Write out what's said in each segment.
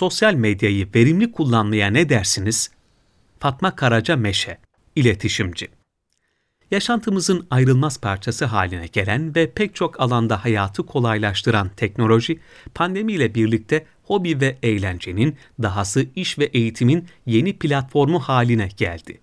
Sosyal medyayı verimli kullanmaya ne dersiniz? Fatma Karaca Meşe, iletişimci. Yaşantımızın ayrılmaz parçası haline gelen ve pek çok alanda hayatı kolaylaştıran teknoloji, pandemiyle birlikte hobi ve eğlencenin, dahası iş ve eğitimin yeni platformu haline geldi.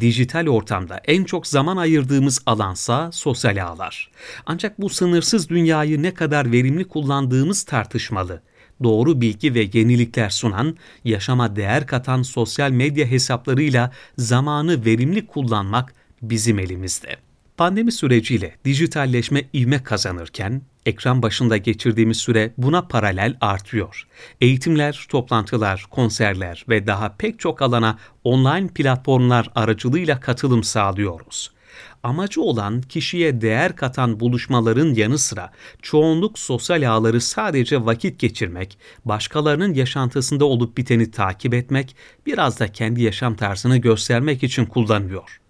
Dijital ortamda en çok zaman ayırdığımız alansa sosyal ağlar. Ancak bu sınırsız dünyayı ne kadar verimli kullandığımız tartışmalı doğru bilgi ve yenilikler sunan, yaşama değer katan sosyal medya hesaplarıyla zamanı verimli kullanmak bizim elimizde. Pandemi süreciyle dijitalleşme ivme kazanırken ekran başında geçirdiğimiz süre buna paralel artıyor. Eğitimler, toplantılar, konserler ve daha pek çok alana online platformlar aracılığıyla katılım sağlıyoruz. Amacı olan kişiye değer katan buluşmaların yanı sıra çoğunluk sosyal ağları sadece vakit geçirmek, başkalarının yaşantısında olup biteni takip etmek, biraz da kendi yaşam tarzını göstermek için kullanıyor.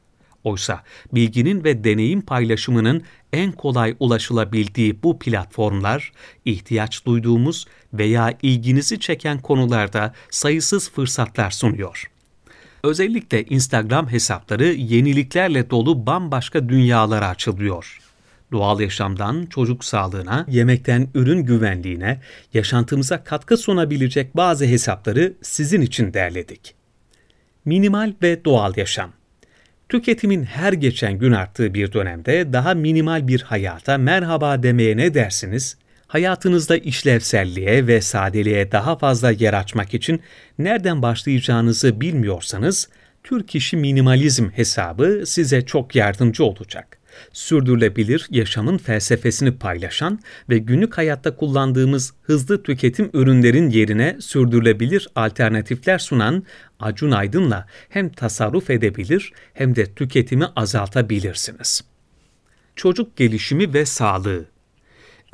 Oysa bilginin ve deneyim paylaşımının en kolay ulaşılabildiği bu platformlar, ihtiyaç duyduğumuz veya ilginizi çeken konularda sayısız fırsatlar sunuyor. Özellikle Instagram hesapları yeniliklerle dolu bambaşka dünyalara açılıyor. Doğal yaşamdan çocuk sağlığına, yemekten ürün güvenliğine, yaşantımıza katkı sunabilecek bazı hesapları sizin için derledik. Minimal ve doğal yaşam Tüketimin her geçen gün arttığı bir dönemde daha minimal bir hayata merhaba demeye ne dersiniz? Hayatınızda işlevselliğe ve sadeliğe daha fazla yer açmak için nereden başlayacağınızı bilmiyorsanız, Türk İşi Minimalizm hesabı size çok yardımcı olacak. Sürdürülebilir yaşamın felsefesini paylaşan ve günlük hayatta kullandığımız hızlı tüketim ürünlerin yerine sürdürülebilir alternatifler sunan Acun Aydın'la hem tasarruf edebilir hem de tüketimi azaltabilirsiniz. Çocuk gelişimi ve sağlığı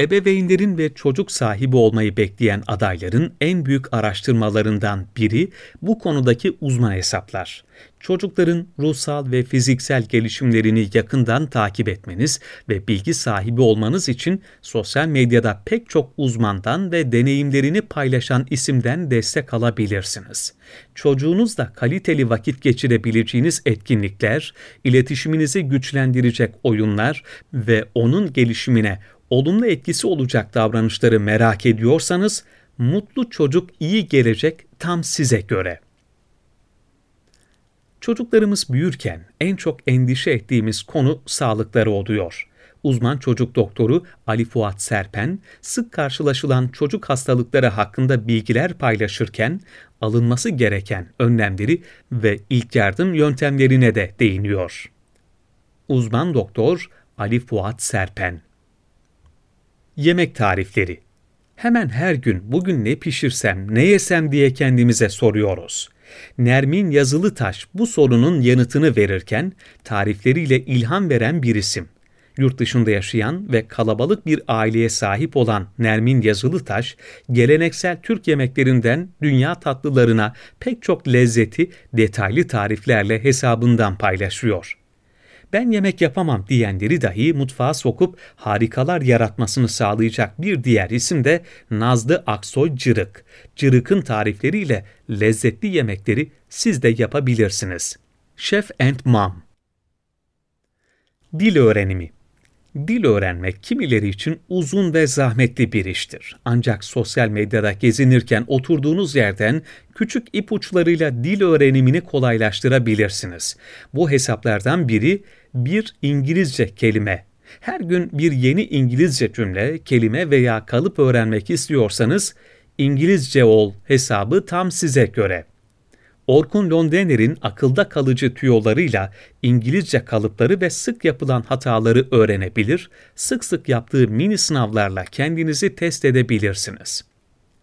Ebeveynlerin ve çocuk sahibi olmayı bekleyen adayların en büyük araştırmalarından biri bu konudaki uzman hesaplar. Çocukların ruhsal ve fiziksel gelişimlerini yakından takip etmeniz ve bilgi sahibi olmanız için sosyal medyada pek çok uzmandan ve deneyimlerini paylaşan isimden destek alabilirsiniz. Çocuğunuzla kaliteli vakit geçirebileceğiniz etkinlikler, iletişiminizi güçlendirecek oyunlar ve onun gelişimine olumlu etkisi olacak davranışları merak ediyorsanız, mutlu çocuk iyi gelecek tam size göre. Çocuklarımız büyürken en çok endişe ettiğimiz konu sağlıkları oluyor. Uzman çocuk doktoru Ali Fuat Serpen, sık karşılaşılan çocuk hastalıkları hakkında bilgiler paylaşırken alınması gereken önlemleri ve ilk yardım yöntemlerine de değiniyor. Uzman doktor Ali Fuat Serpen Yemek tarifleri. Hemen her gün bugün ne pişirsem, ne yesem diye kendimize soruyoruz. Nermin Yazılıtaş bu sorunun yanıtını verirken tarifleriyle ilham veren bir isim. Yurt dışında yaşayan ve kalabalık bir aileye sahip olan Nermin Yazılıtaş, geleneksel Türk yemeklerinden dünya tatlılarına pek çok lezzeti detaylı tariflerle hesabından paylaşıyor ben yemek yapamam diyenleri dahi mutfağa sokup harikalar yaratmasını sağlayacak bir diğer isim de Nazlı Aksoy Cırık. Cırık'ın tarifleriyle lezzetli yemekleri siz de yapabilirsiniz. Chef and Mom Dil öğrenimi Dil öğrenmek kimileri için uzun ve zahmetli bir iştir. Ancak sosyal medyada gezinirken oturduğunuz yerden küçük ipuçlarıyla dil öğrenimini kolaylaştırabilirsiniz. Bu hesaplardan biri bir İngilizce kelime. Her gün bir yeni İngilizce cümle, kelime veya kalıp öğrenmek istiyorsanız İngilizce ol hesabı tam size göre. Orkun Londener'in akılda kalıcı tüyolarıyla İngilizce kalıpları ve sık yapılan hataları öğrenebilir, sık sık yaptığı mini sınavlarla kendinizi test edebilirsiniz.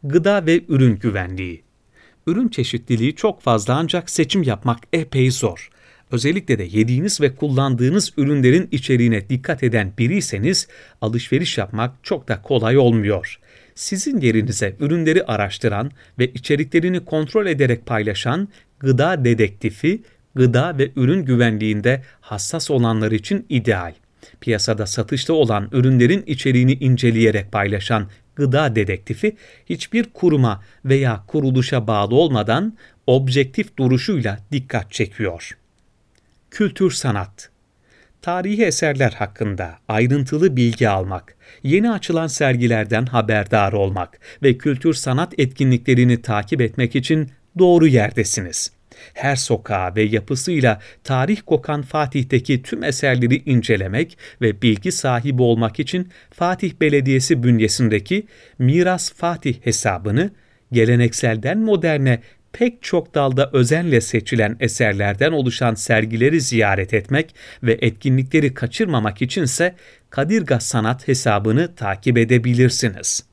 Gıda ve ürün güvenliği Ürün çeşitliliği çok fazla ancak seçim yapmak epey zor. Özellikle de yediğiniz ve kullandığınız ürünlerin içeriğine dikkat eden biriyseniz alışveriş yapmak çok da kolay olmuyor. Sizin yerinize ürünleri araştıran ve içeriklerini kontrol ederek paylaşan gıda dedektifi, gıda ve ürün güvenliğinde hassas olanlar için ideal. Piyasada satışta olan ürünlerin içeriğini inceleyerek paylaşan gıda dedektifi hiçbir kuruma veya kuruluşa bağlı olmadan objektif duruşuyla dikkat çekiyor. Kültür sanat Tarihi eserler hakkında ayrıntılı bilgi almak, yeni açılan sergilerden haberdar olmak ve kültür sanat etkinliklerini takip etmek için doğru yerdesiniz. Her sokağa ve yapısıyla tarih kokan Fatih'teki tüm eserleri incelemek ve bilgi sahibi olmak için Fatih Belediyesi bünyesindeki Miras Fatih hesabını gelenekselden moderne pek çok dalda özenle seçilen eserlerden oluşan sergileri ziyaret etmek ve etkinlikleri kaçırmamak içinse Kadirga Sanat hesabını takip edebilirsiniz.